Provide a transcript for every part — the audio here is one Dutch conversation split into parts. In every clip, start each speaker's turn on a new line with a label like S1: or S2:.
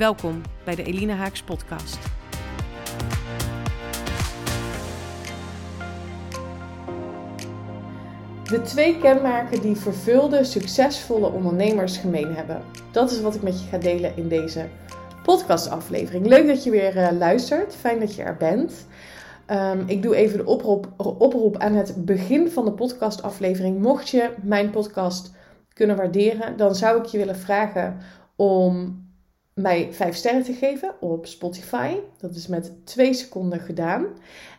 S1: Welkom bij de Elina Haaks podcast. De twee kenmerken die vervulde, succesvolle ondernemers gemeen hebben. Dat is wat ik met je ga delen in deze podcastaflevering. Leuk dat je weer uh, luistert. Fijn dat je er bent. Um, ik doe even de oproep, oproep aan het begin van de podcastaflevering. Mocht je mijn podcast kunnen waarderen, dan zou ik je willen vragen om mij 5 sterren te geven op Spotify. Dat is met 2 seconden gedaan.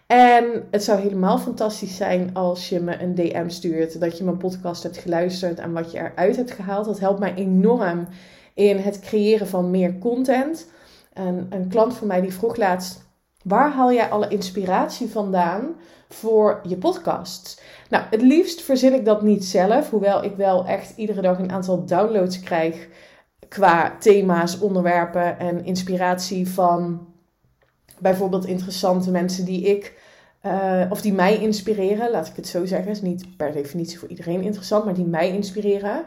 S1: En het zou helemaal fantastisch zijn als je me een DM stuurt. Dat je mijn podcast hebt geluisterd en wat je eruit hebt gehaald. Dat helpt mij enorm in het creëren van meer content. En een klant van mij die vroeg laatst: waar haal jij alle inspiratie vandaan voor je podcast? Nou, het liefst verzin ik dat niet zelf, hoewel ik wel echt iedere dag een aantal downloads krijg qua thema's, onderwerpen en inspiratie van bijvoorbeeld interessante mensen die ik uh, of die mij inspireren, laat ik het zo zeggen. Is niet per definitie voor iedereen interessant, maar die mij inspireren.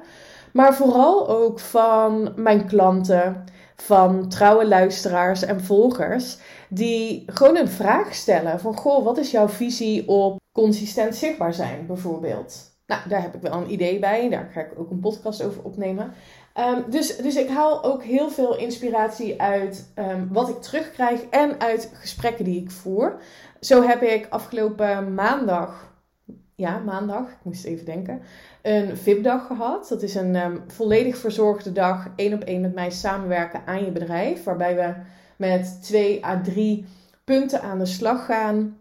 S1: Maar vooral ook van mijn klanten, van trouwe luisteraars en volgers, die gewoon een vraag stellen van, goh, wat is jouw visie op consistent zichtbaar zijn, bijvoorbeeld? Nou, daar heb ik wel een idee bij. Daar ga ik ook een podcast over opnemen. Um, dus, dus ik haal ook heel veel inspiratie uit um, wat ik terugkrijg en uit gesprekken die ik voer. Zo heb ik afgelopen maandag, ja, maandag, ik moest even denken, een VIP-dag gehad. Dat is een um, volledig verzorgde dag, één op één met mij samenwerken aan je bedrijf. Waarbij we met twee à drie punten aan de slag gaan.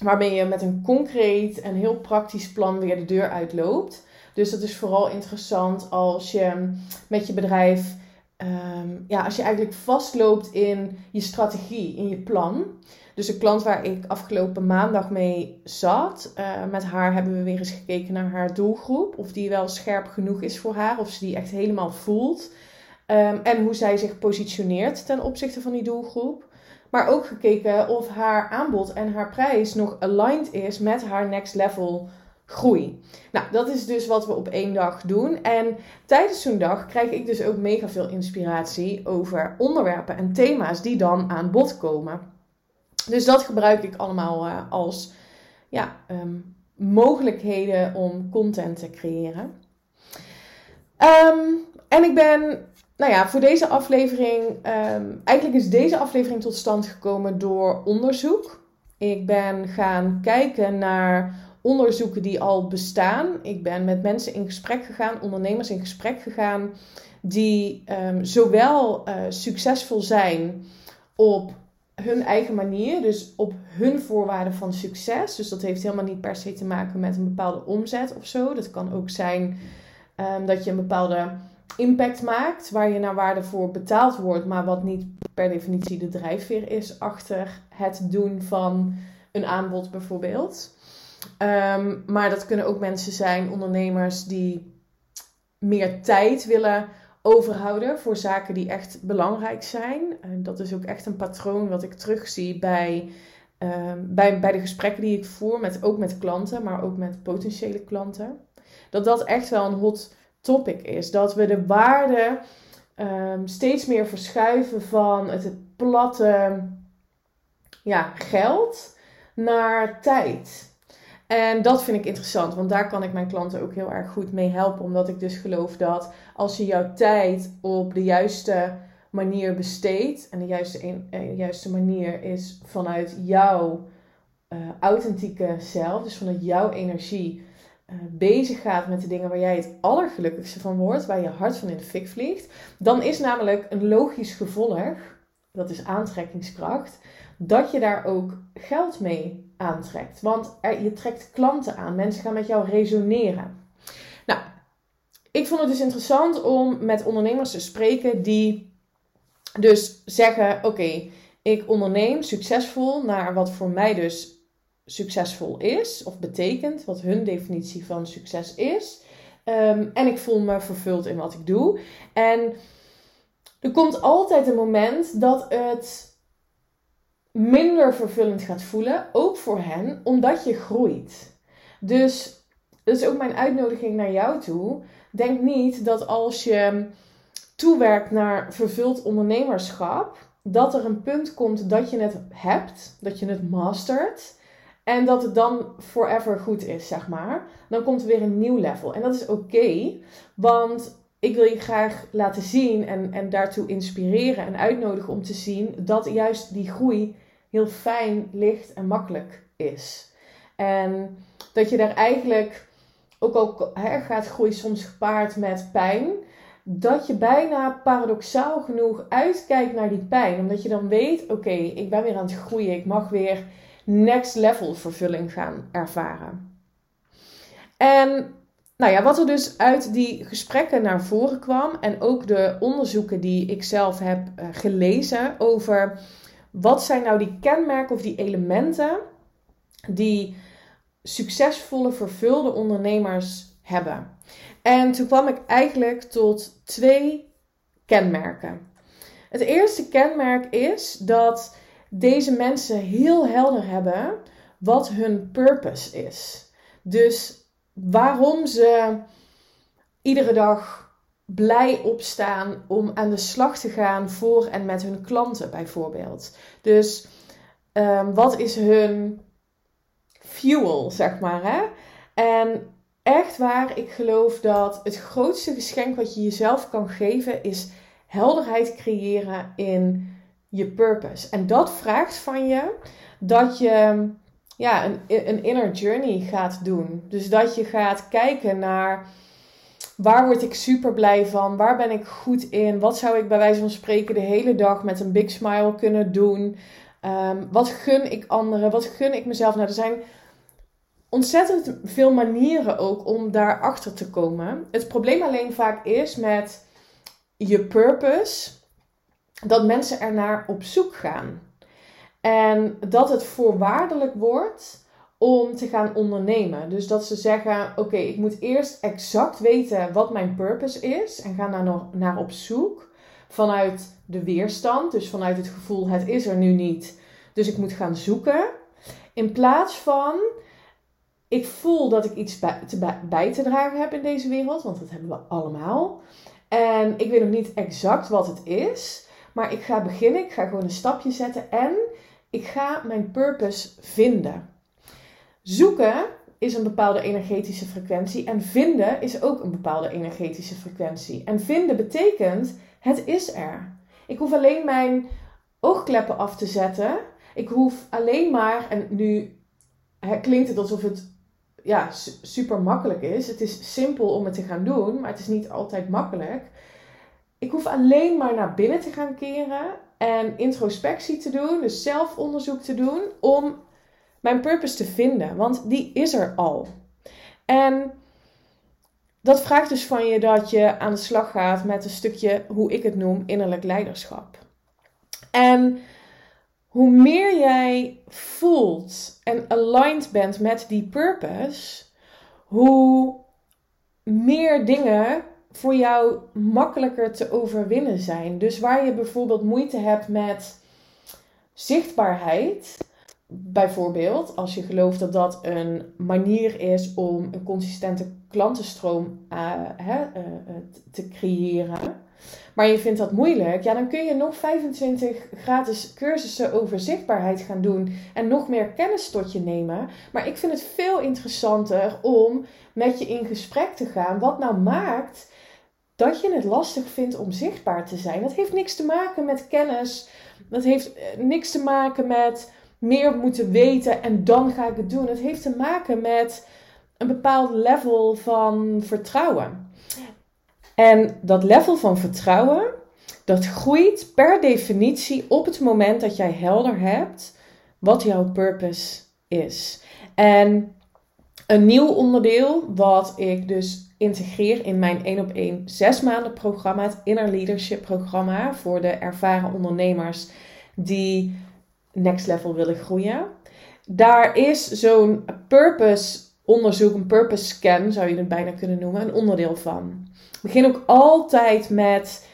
S1: Waarmee je met een concreet en heel praktisch plan weer de deur uitloopt. Dus dat is vooral interessant als je met je bedrijf, um, ja, als je eigenlijk vastloopt in je strategie, in je plan. Dus de klant waar ik afgelopen maandag mee zat, uh, met haar hebben we weer eens gekeken naar haar doelgroep. Of die wel scherp genoeg is voor haar, of ze die echt helemaal voelt. Um, en hoe zij zich positioneert ten opzichte van die doelgroep. Maar ook gekeken of haar aanbod en haar prijs nog aligned is met haar next level groei. Nou, dat is dus wat we op één dag doen. En tijdens zo'n dag krijg ik dus ook mega veel inspiratie over onderwerpen en thema's die dan aan bod komen. Dus dat gebruik ik allemaal uh, als ja, um, mogelijkheden om content te creëren. Um, en ik ben, nou ja, voor deze aflevering, um, eigenlijk is deze aflevering tot stand gekomen door onderzoek. Ik ben gaan kijken naar onderzoeken die al bestaan. Ik ben met mensen in gesprek gegaan, ondernemers in gesprek gegaan, die um, zowel uh, succesvol zijn op hun eigen manier, dus op hun voorwaarden van succes. Dus dat heeft helemaal niet per se te maken met een bepaalde omzet of zo. Dat kan ook zijn um, dat je een bepaalde impact maakt, waar je naar waarde voor betaald wordt, maar wat niet per definitie de drijfveer is achter het doen van een aanbod bijvoorbeeld. Um, maar dat kunnen ook mensen zijn, ondernemers, die meer tijd willen overhouden voor zaken die echt belangrijk zijn. En dat is ook echt een patroon wat ik terugzie bij, um, bij, bij de gesprekken die ik voer, met, ook met klanten, maar ook met potentiële klanten. Dat dat echt wel een hot topic is. Dat we de waarde um, steeds meer verschuiven van het platte ja, geld naar tijd. En dat vind ik interessant, want daar kan ik mijn klanten ook heel erg goed mee helpen. Omdat ik dus geloof dat als je jouw tijd op de juiste manier besteedt, en de juiste, eh, juiste manier is vanuit jouw uh, authentieke zelf, dus vanuit jouw energie, uh, bezig gaat met de dingen waar jij het allergelukkigste van wordt, waar je hart van in de fik vliegt, dan is namelijk een logisch gevolg, dat is aantrekkingskracht, dat je daar ook geld mee aantrekt. Want er, je trekt klanten aan. Mensen gaan met jou resoneren. Nou, ik vond het dus interessant om met ondernemers te spreken die Dus zeggen: Oké, ik onderneem succesvol naar wat voor mij dus succesvol is of betekent, wat hun definitie van succes is. Ehm, en ik voel me vervuld in wat ik doe. En er komt altijd een moment dat het minder vervullend gaat voelen, ook voor hen, omdat je groeit. Dus dat is ook mijn uitnodiging naar jou toe. Denk niet dat als je toewerkt naar vervuld ondernemerschap, dat er een punt komt dat je het hebt, dat je het mastert. En dat het dan forever goed is, zeg maar. Dan komt er weer een nieuw level. En dat is oké, want ik wil je graag laten zien en, en daartoe inspireren en uitnodigen om te zien dat juist die groei heel fijn, licht en makkelijk is. En dat je daar eigenlijk, ook al hè, gaat groei soms gepaard met pijn, dat je bijna paradoxaal genoeg uitkijkt naar die pijn. Omdat je dan weet, oké, ik ben weer aan het groeien, ik mag weer next level vervulling gaan ervaren. En nou ja, wat er dus uit die gesprekken naar voren kwam en ook de onderzoeken die ik zelf heb uh, gelezen over wat zijn nou die kenmerken of die elementen die succesvolle, vervulde ondernemers hebben. En toen kwam ik eigenlijk tot twee kenmerken. Het eerste kenmerk is dat deze mensen heel helder hebben wat hun purpose is. Dus waarom ze iedere dag blij opstaan om aan de slag te gaan voor en met hun klanten bijvoorbeeld. Dus um, wat is hun fuel, zeg maar. Hè? En echt waar, ik geloof dat het grootste geschenk wat je jezelf kan geven is helderheid creëren in je purpose. En dat vraagt van je dat je ja, een, een inner journey gaat doen. Dus dat je gaat kijken naar waar word ik super blij van, waar ben ik goed in, wat zou ik bij wijze van spreken de hele dag met een big smile kunnen doen. Ehm, wat gun ik anderen? Wat gun ik mezelf? Nou, er zijn ontzettend veel manieren ook om daarachter te komen. Het probleem alleen vaak is met je purpose dat mensen ernaar op zoek gaan. En dat het voorwaardelijk wordt om te gaan ondernemen. Dus dat ze zeggen: Oké, ik moet eerst exact weten wat mijn purpose is en ga daar naar op zoek vanuit de weerstand, dus vanuit het gevoel: het is er nu niet, dus ik moet gaan zoeken. In plaats van ik voel dat ik iets bij te, bij te dragen heb in deze wereld, want dat hebben we allemaal. En ik weet nog niet exact wat het is, maar ik ga beginnen. Ik ga gewoon een stapje zetten en ik ga mijn purpose vinden. Zoeken is een bepaalde energetische frequentie en vinden is ook een bepaalde energetische frequentie. En vinden betekent het is er. Ik hoef alleen mijn oogkleppen af te zetten. Ik hoef alleen maar, en nu klinkt het alsof het ja, super makkelijk is. Het is simpel om het te gaan doen, maar het is niet altijd makkelijk. Ik hoef alleen maar naar binnen te gaan keren en introspectie te doen, dus zelfonderzoek te doen, om mijn purpose te vinden, want die is er al. En dat vraagt dus van je dat je aan de slag gaat met een stukje, hoe ik het noem, innerlijk leiderschap. En hoe meer jij voelt en aligned bent met die purpose, hoe meer dingen voor jou makkelijker te overwinnen zijn. Dus waar je bijvoorbeeld moeite hebt met zichtbaarheid, bijvoorbeeld, als je gelooft dat dat een manier is om een consistente klantenstroom uh, hè, uh, te creëren, maar je vindt dat moeilijk, ja, dan kun je nog 25 gratis cursussen over zichtbaarheid gaan doen en nog meer kennis tot je nemen. Maar ik vind het veel interessanter om met je in gesprek te gaan. Wat nou maakt dat je het lastig vindt om zichtbaar te zijn? Dat heeft niks te maken met kennis. Dat heeft niks te maken met meer moeten weten en dan ga ik het doen. Het heeft te maken met een bepaald level van vertrouwen. En dat level van vertrouwen, dat groeit per definitie op het moment dat jij helder hebt wat jouw purpose is. En een nieuw onderdeel wat ik dus integreer in mijn 1 op 1 zes maanden programma, het Inner Leadership programma voor de ervaren ondernemers die next level willen groeien. Daar is zo'n purpose onderzoek, een purpose scan zou je het bijna kunnen noemen, een onderdeel van. Ik begin ook altijd met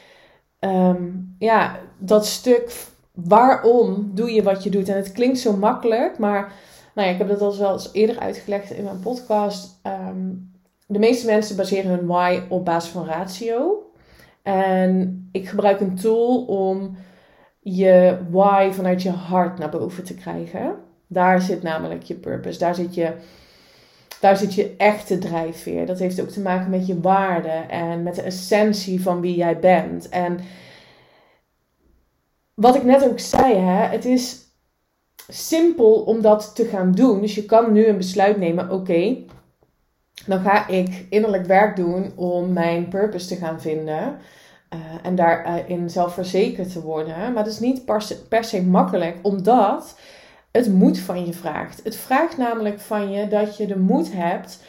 S1: ehm, ja, dat stuk waarom doe je wat je doet. En het klinkt zo makkelijk, maar nou ja, ik heb dat al wel eens eerder uitgelegd in mijn podcast. Ehm, de meeste mensen baseren hun why op basis van ratio. En ik gebruik een tool om je why vanuit je hart naar boven te krijgen. Daar zit namelijk je purpose. Daar zit je, daar zit je echte drijfveer. Dat heeft ook te maken met je waarde en met de essentie van wie jij bent. En wat ik net ook zei, hè, het is simpel om dat te gaan doen. Dus je kan nu een besluit nemen: oké, dan ga ik innerlijk werk doen om mijn purpose te gaan vinden. Uh, en daarin zelfverzekerd te worden. Maar het is niet per se, makkelijk, omdat het moed van je vraagt. Het vraagt namelijk van je dat je de moed hebt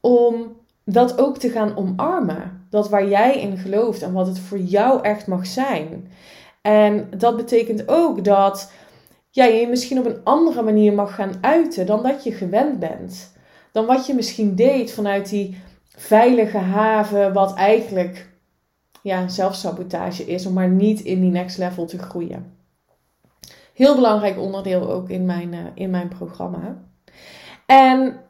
S1: om dat ook te gaan omarmen. Dat waar jij in gelooft en wat het voor jou echt mag zijn. En dat betekent ook dat ja, je misschien op een andere manier mag gaan uiten dan dat je gewend bent. Dan wat je misschien deed vanuit die veilige haven, wat eigenlijk ja, zelfsabotage is, om maar niet in die next level te groeien. Heel belangrijk onderdeel ook in mijn, uh, in mijn programma. En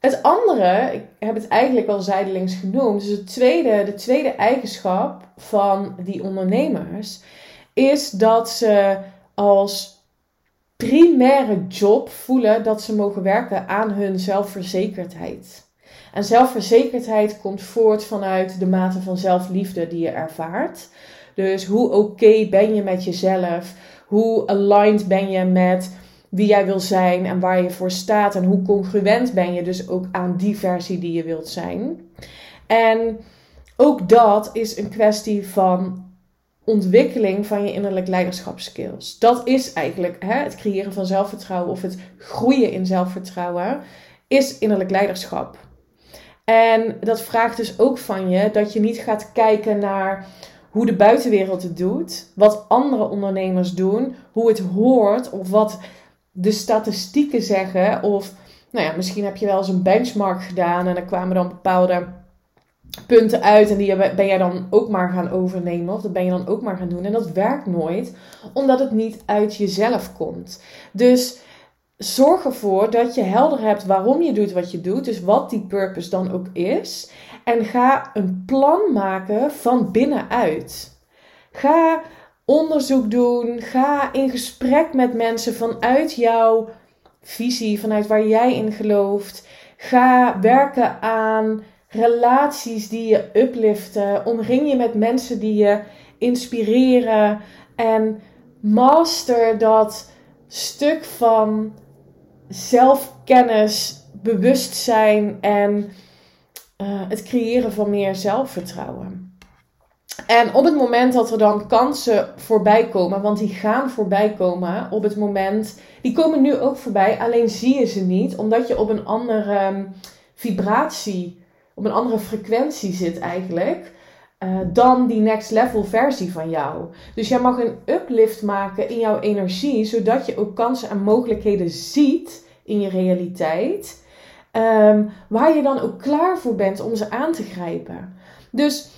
S1: het andere, ik heb het eigenlijk al zijdelings genoemd, dus het tweede, de tweede eigenschap van die ondernemers is dat ze als primaire job voelen dat ze mogen werken aan hun zelfverzekerdheid. En zelfverzekerdheid komt voort vanuit de mate van zelfliefde die je ervaart. Dus hoe oké ben je met jezelf? Hoe aligned ben je met wie jij wil zijn en waar je voor staat? En hoe congruent ben je dus ook aan die versie die je wilt zijn? En ook dat is een kwestie van ontwikkeling van je innerlijk leiderschapskills. Dat is eigenlijk hè, het creëren van zelfvertrouwen of het groeien in zelfvertrouwen, is innerlijk leiderschap. En dat vraagt dus ook van je dat je niet gaat kijken naar hoe de buitenwereld het doet, wat andere ondernemers doen, hoe het hoort of wat de statistieken zeggen. Of nou ja, misschien heb je wel eens een benchmark gedaan en er kwamen dan bepaalde punten uit en die ben jij dan ook maar gaan overnemen of dat ben je dan ook maar gaan doen. En dat werkt nooit, omdat het niet uit jezelf komt. Dus zorg ervoor dat je helder hebt waarom je doet wat je doet, dus wat die purpose dan ook is. En ga een plan maken van binnenuit. Ga onderzoek doen, ga in gesprek met mensen vanuit jouw visie, vanuit waar jij in gelooft. Ga werken aan relaties die je upliften. Omring je met mensen die je inspireren. En master dat stuk van zelfkennis, bewustzijn en uh, het creëren van meer zelfvertrouwen. En op het moment dat er dan kansen voorbij komen, want die gaan voorbij komen op het moment, die komen nu ook voorbij, alleen zie je ze niet, omdat je op een andere um, vibratie op een andere frequentie zit eigenlijk. Uh, dan die next level versie van jou. Dus jij mag een uplift maken in jouw energie, zodat je ook kansen en mogelijkheden ziet in je realiteit. Um, waar je dan ook klaar voor bent om ze aan te grijpen. Dus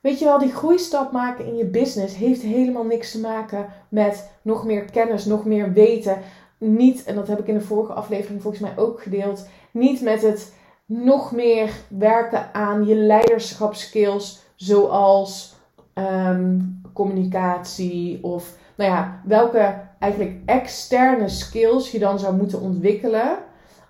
S1: weet je wel, die groeistap maken in je business heeft helemaal niks te maken met nog meer kennis, nog meer weten. Niet, en dat heb ik in de vorige aflevering volgens mij ook gedeeld, niet met het nog meer werken aan je leiderschapskills, zoals ehm, communicatie of nou ja, welke eigenlijk externe skills je dan zou moeten ontwikkelen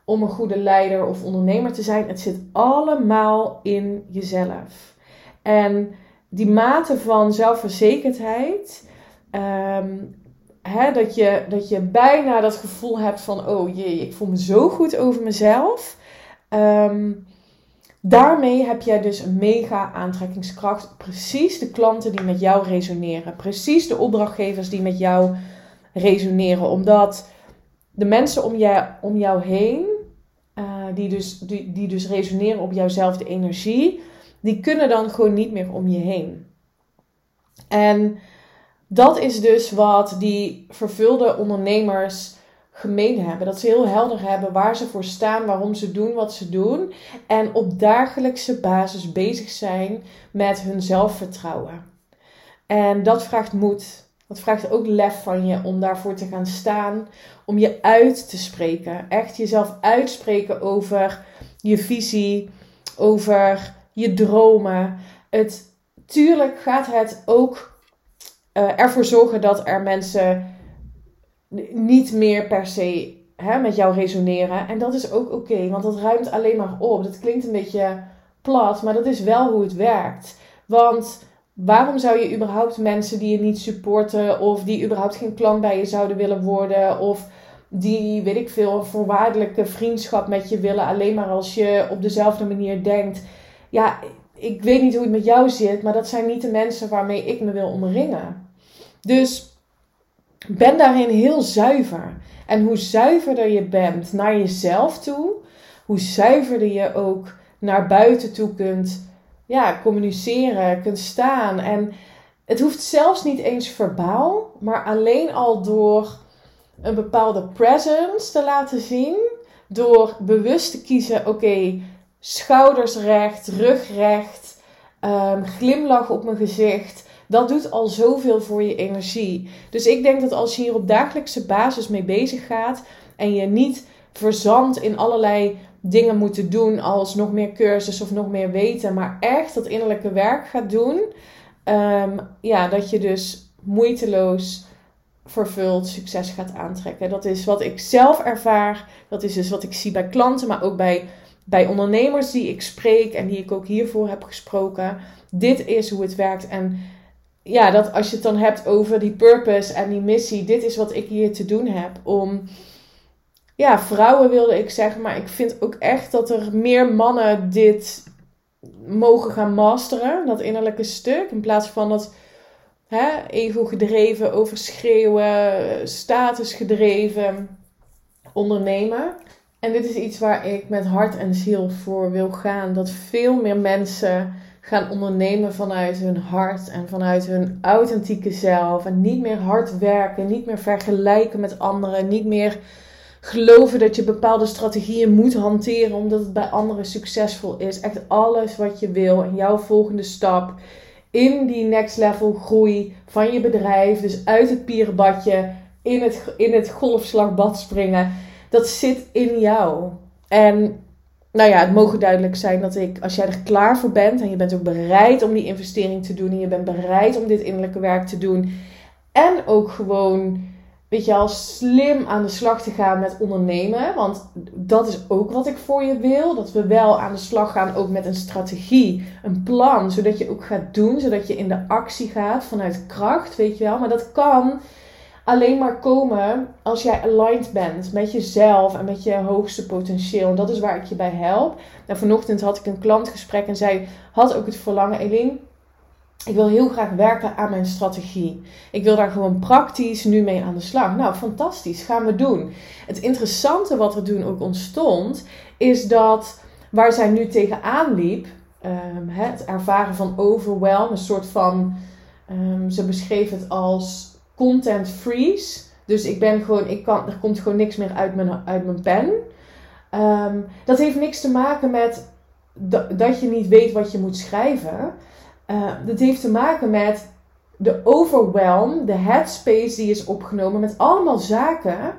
S1: om een goede leider of ondernemer te zijn. Het zit allemaal in jezelf. En die mate van zelfverzekerdheid, um, hè, dat, je, dat je bijna dat gevoel hebt van, oh jee, ik voel me zo goed over mezelf. Ehm, daarmee heb jij dus een mega aantrekkingskracht. Precies de klanten die met jou resoneren. Precies de opdrachtgevers die met jou resoneren. Omdat de mensen om, je, om jou heen, uh, die dus, die, die dus resoneren op jouwzelfde energie, die kunnen dan gewoon niet meer om je heen. En dat is dus wat die vervulde ondernemers gemeen hebben. Dat ze heel helder hebben waar ze voor staan, waarom ze doen wat ze doen. En op dagelijkse basis bezig zijn met hun zelfvertrouwen. En dat vraagt moed. Dat vraagt ook lef van je om daarvoor te gaan staan. Om je uit te spreken. Echt jezelf uitspreken over je visie. Over je dromen. Het, tuurlijk gaat het ook uh, ervoor zorgen dat er mensen niet meer per se hè, met jou resoneren. En dat is ook oké, want dat ruimt alleen maar op. Dat klinkt een beetje plat, maar dat is wel hoe het werkt. Want waarom zou je überhaupt mensen die je niet supporten of die überhaupt geen klant bij je zouden willen worden of die, weet ik veel, een voorwaardelijke vriendschap met je willen alleen maar als je op dezelfde manier denkt. Ja, ik weet niet hoe het met jou zit, maar dat zijn niet de mensen waarmee ik me wil omringen. Dus ben daarin heel zuiver. En hoe zuiverder je bent naar jezelf toe, hoe zuiverder je ook naar buiten toe kunt ja, communiceren, kunt staan. En het hoeft zelfs niet eens verbaal, maar alleen al door een bepaalde presence te laten zien. Door bewust te kiezen, oké, schouders recht, rug recht, um, glimlach op mijn gezicht dat doet al zoveel voor je energie. Dus ik denk dat als je hier op dagelijkse basis mee bezig gaat en je niet verzandt in allerlei dingen moeten doen als nog meer cursus of nog meer weten, maar echt dat innerlijke werk gaat doen, um, ja, dat je dus moeiteloos vervuld succes gaat aantrekken. Dat is wat ik zelf ervaar. Dat is dus wat ik zie bij klanten, maar ook bij, bij ondernemers die ik spreek en die ik ook hiervoor heb gesproken. Dit is hoe het werkt. En ja, dat als je het dan hebt over die purpose en die missie, dit is wat ik hier te doen heb. Om, ja, vrouwen wilde ik zeggen, maar ik vind ook echt dat er meer mannen dit mogen gaan masteren, dat innerlijke stuk. In plaats van dat hè, ego gedreven, overschreeuwen, status gedreven ondernemen. En dit is iets waar ik met hart en ziel voor wil gaan. Dat veel meer mensen gaan ondernemen vanuit hun hart en vanuit hun authentieke zelf. En niet meer hard werken, niet meer vergelijken met anderen, niet meer geloven dat je bepaalde strategieën moet hanteren omdat het bij anderen succesvol is. Echt alles wat je wil en jouw volgende stap in die next level groei van je bedrijf. Dus uit het pierenbadje in het, in het golfslagbad springen. Dat zit in jou. En nou ja, het mogen duidelijk zijn dat ik, als jij er klaar voor bent en je bent ook bereid om die investering te doen en je bent bereid om dit innerlijke werk te doen en ook gewoon, weet je al, slim aan de slag te gaan met ondernemen, want dat is ook wat ik voor je wil, dat we wel aan de slag gaan ook met een strategie, een plan, zodat je ook gaat doen, zodat je in de actie gaat vanuit kracht, weet je wel, maar dat kan alleen maar komen als jij aligned bent met jezelf en met je hoogste potentieel. En dat is waar ik je bij help. Nou, vanochtend had ik een klantgesprek en zij had ook het verlangen, Eline, ik wil heel graag werken aan mijn strategie. Ik wil daar gewoon praktisch nu mee aan de slag. Nou, fantastisch, gaan we doen. Het interessante wat er toen ook ontstond, is dat waar zij nu tegenaan liep, um, het ervaren van overwhelm, een soort van, um, ze beschreef het als content freeze. Dus ik ben gewoon, ik kan, er komt gewoon niks meer uit mijn, uit mijn pen. Um, dat heeft niks te maken met dat je niet weet wat je moet schrijven. Uh, dat heeft te maken met de overwhelm, de headspace die is opgenomen met allemaal zaken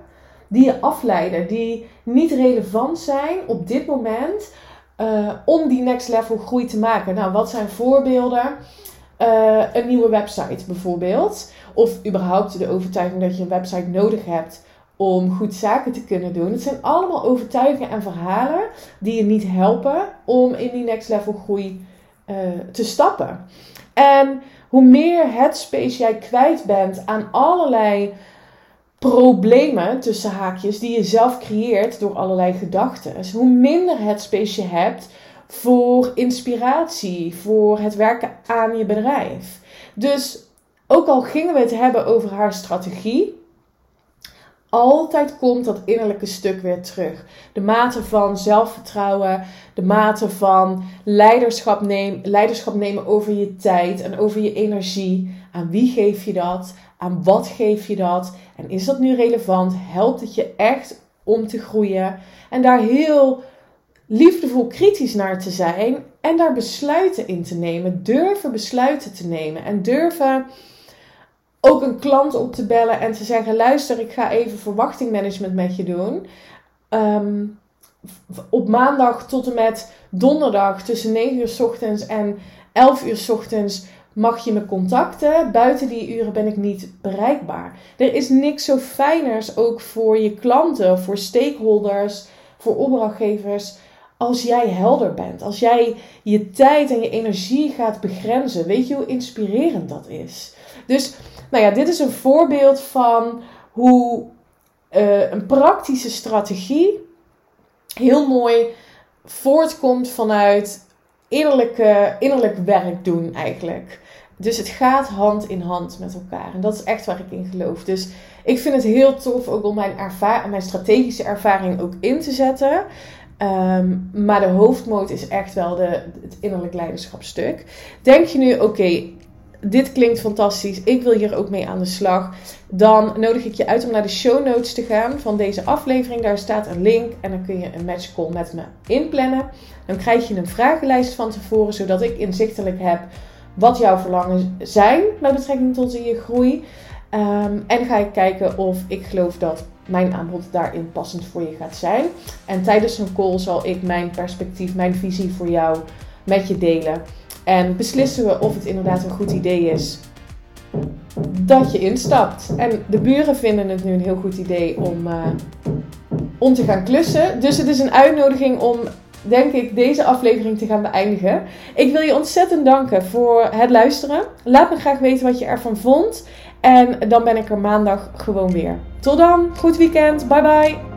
S1: die je afleiden, die niet relevant zijn op dit moment uh, om die next level groei te maken. Nou, wat zijn voorbeelden? Uh, een nieuwe website bijvoorbeeld. Of überhaupt de overtuiging dat je een website nodig hebt om goed zaken te kunnen doen. Het zijn allemaal overtuigingen en verhalen die je niet helpen om in die next level groei uh, te stappen. En hoe meer headspace jij kwijt bent aan allerlei problemen tussen haakjes die je zelf creëert door allerlei gedachten, hoe minder headspace je hebt voor inspiratie, voor het werken aan je bedrijf. Dus ook al gingen we het hebben over haar strategie, altijd komt dat innerlijke stuk weer terug. De mate van zelfvertrouwen, de mate van leiderschap, neem, leiderschap nemen over je tijd en over je energie. Aan wie geef je dat? Aan wat geef je dat? En is dat nu relevant? Helpt het je echt om te groeien? En daar heel liefdevol kritisch naar te zijn en daar besluiten in te nemen. Durven besluiten te nemen en durven ook een klant op te bellen en te zeggen: luister, ik ga even verwachtingmanagement met je doen. Ehm, op maandag tot en met donderdag tussen 9 uur s ochtends en 11 uur s ochtends mag je me contacten. Buiten die uren ben ik niet bereikbaar. Er is niks zo fijners ook voor je klanten, voor stakeholders, voor opdrachtgevers. Als jij helder bent, als jij je tijd en je energie gaat begrenzen, weet je hoe inspirerend dat is? Dus nou ja, dit is een voorbeeld van hoe uh, een praktische strategie heel mooi voortkomt vanuit innerlijke, innerlijk werk doen eigenlijk. Dus het gaat hand in hand met elkaar. En dat is echt waar ik in geloof. Dus ik vind het heel tof ook om mijn, mijn strategische ervaring ook in te zetten. Um, maar de hoofdmoot is echt wel de, het innerlijk leiderschapstuk. Denk je nu, oké, dit klinkt fantastisch, ik wil hier ook mee aan de slag. Dan nodig ik je uit om naar de show notes te gaan van deze aflevering. Daar staat een link en dan kun je een match call met me inplannen. Dan krijg je een vragenlijst van tevoren, zodat ik inzichtelijk heb wat jouw verlangen zijn met betrekking tot je groei. Um, en ga ik kijken of ik geloof dat mijn aanbod daarin passend voor je gaat zijn. En tijdens een call zal ik mijn perspectief, mijn visie voor jou met je delen. En beslissen we of het inderdaad een goed idee is dat je instapt. En de buren vinden het nu een heel goed idee om, uh, om te gaan klussen. Dus het is een uitnodiging om, denk ik, deze aflevering te gaan beëindigen. Ik wil je ontzettend danken voor het luisteren. Laat me graag weten wat je ervan vond. En dan ben ik er maandag gewoon weer. Tot dan, goed weekend, bye bye.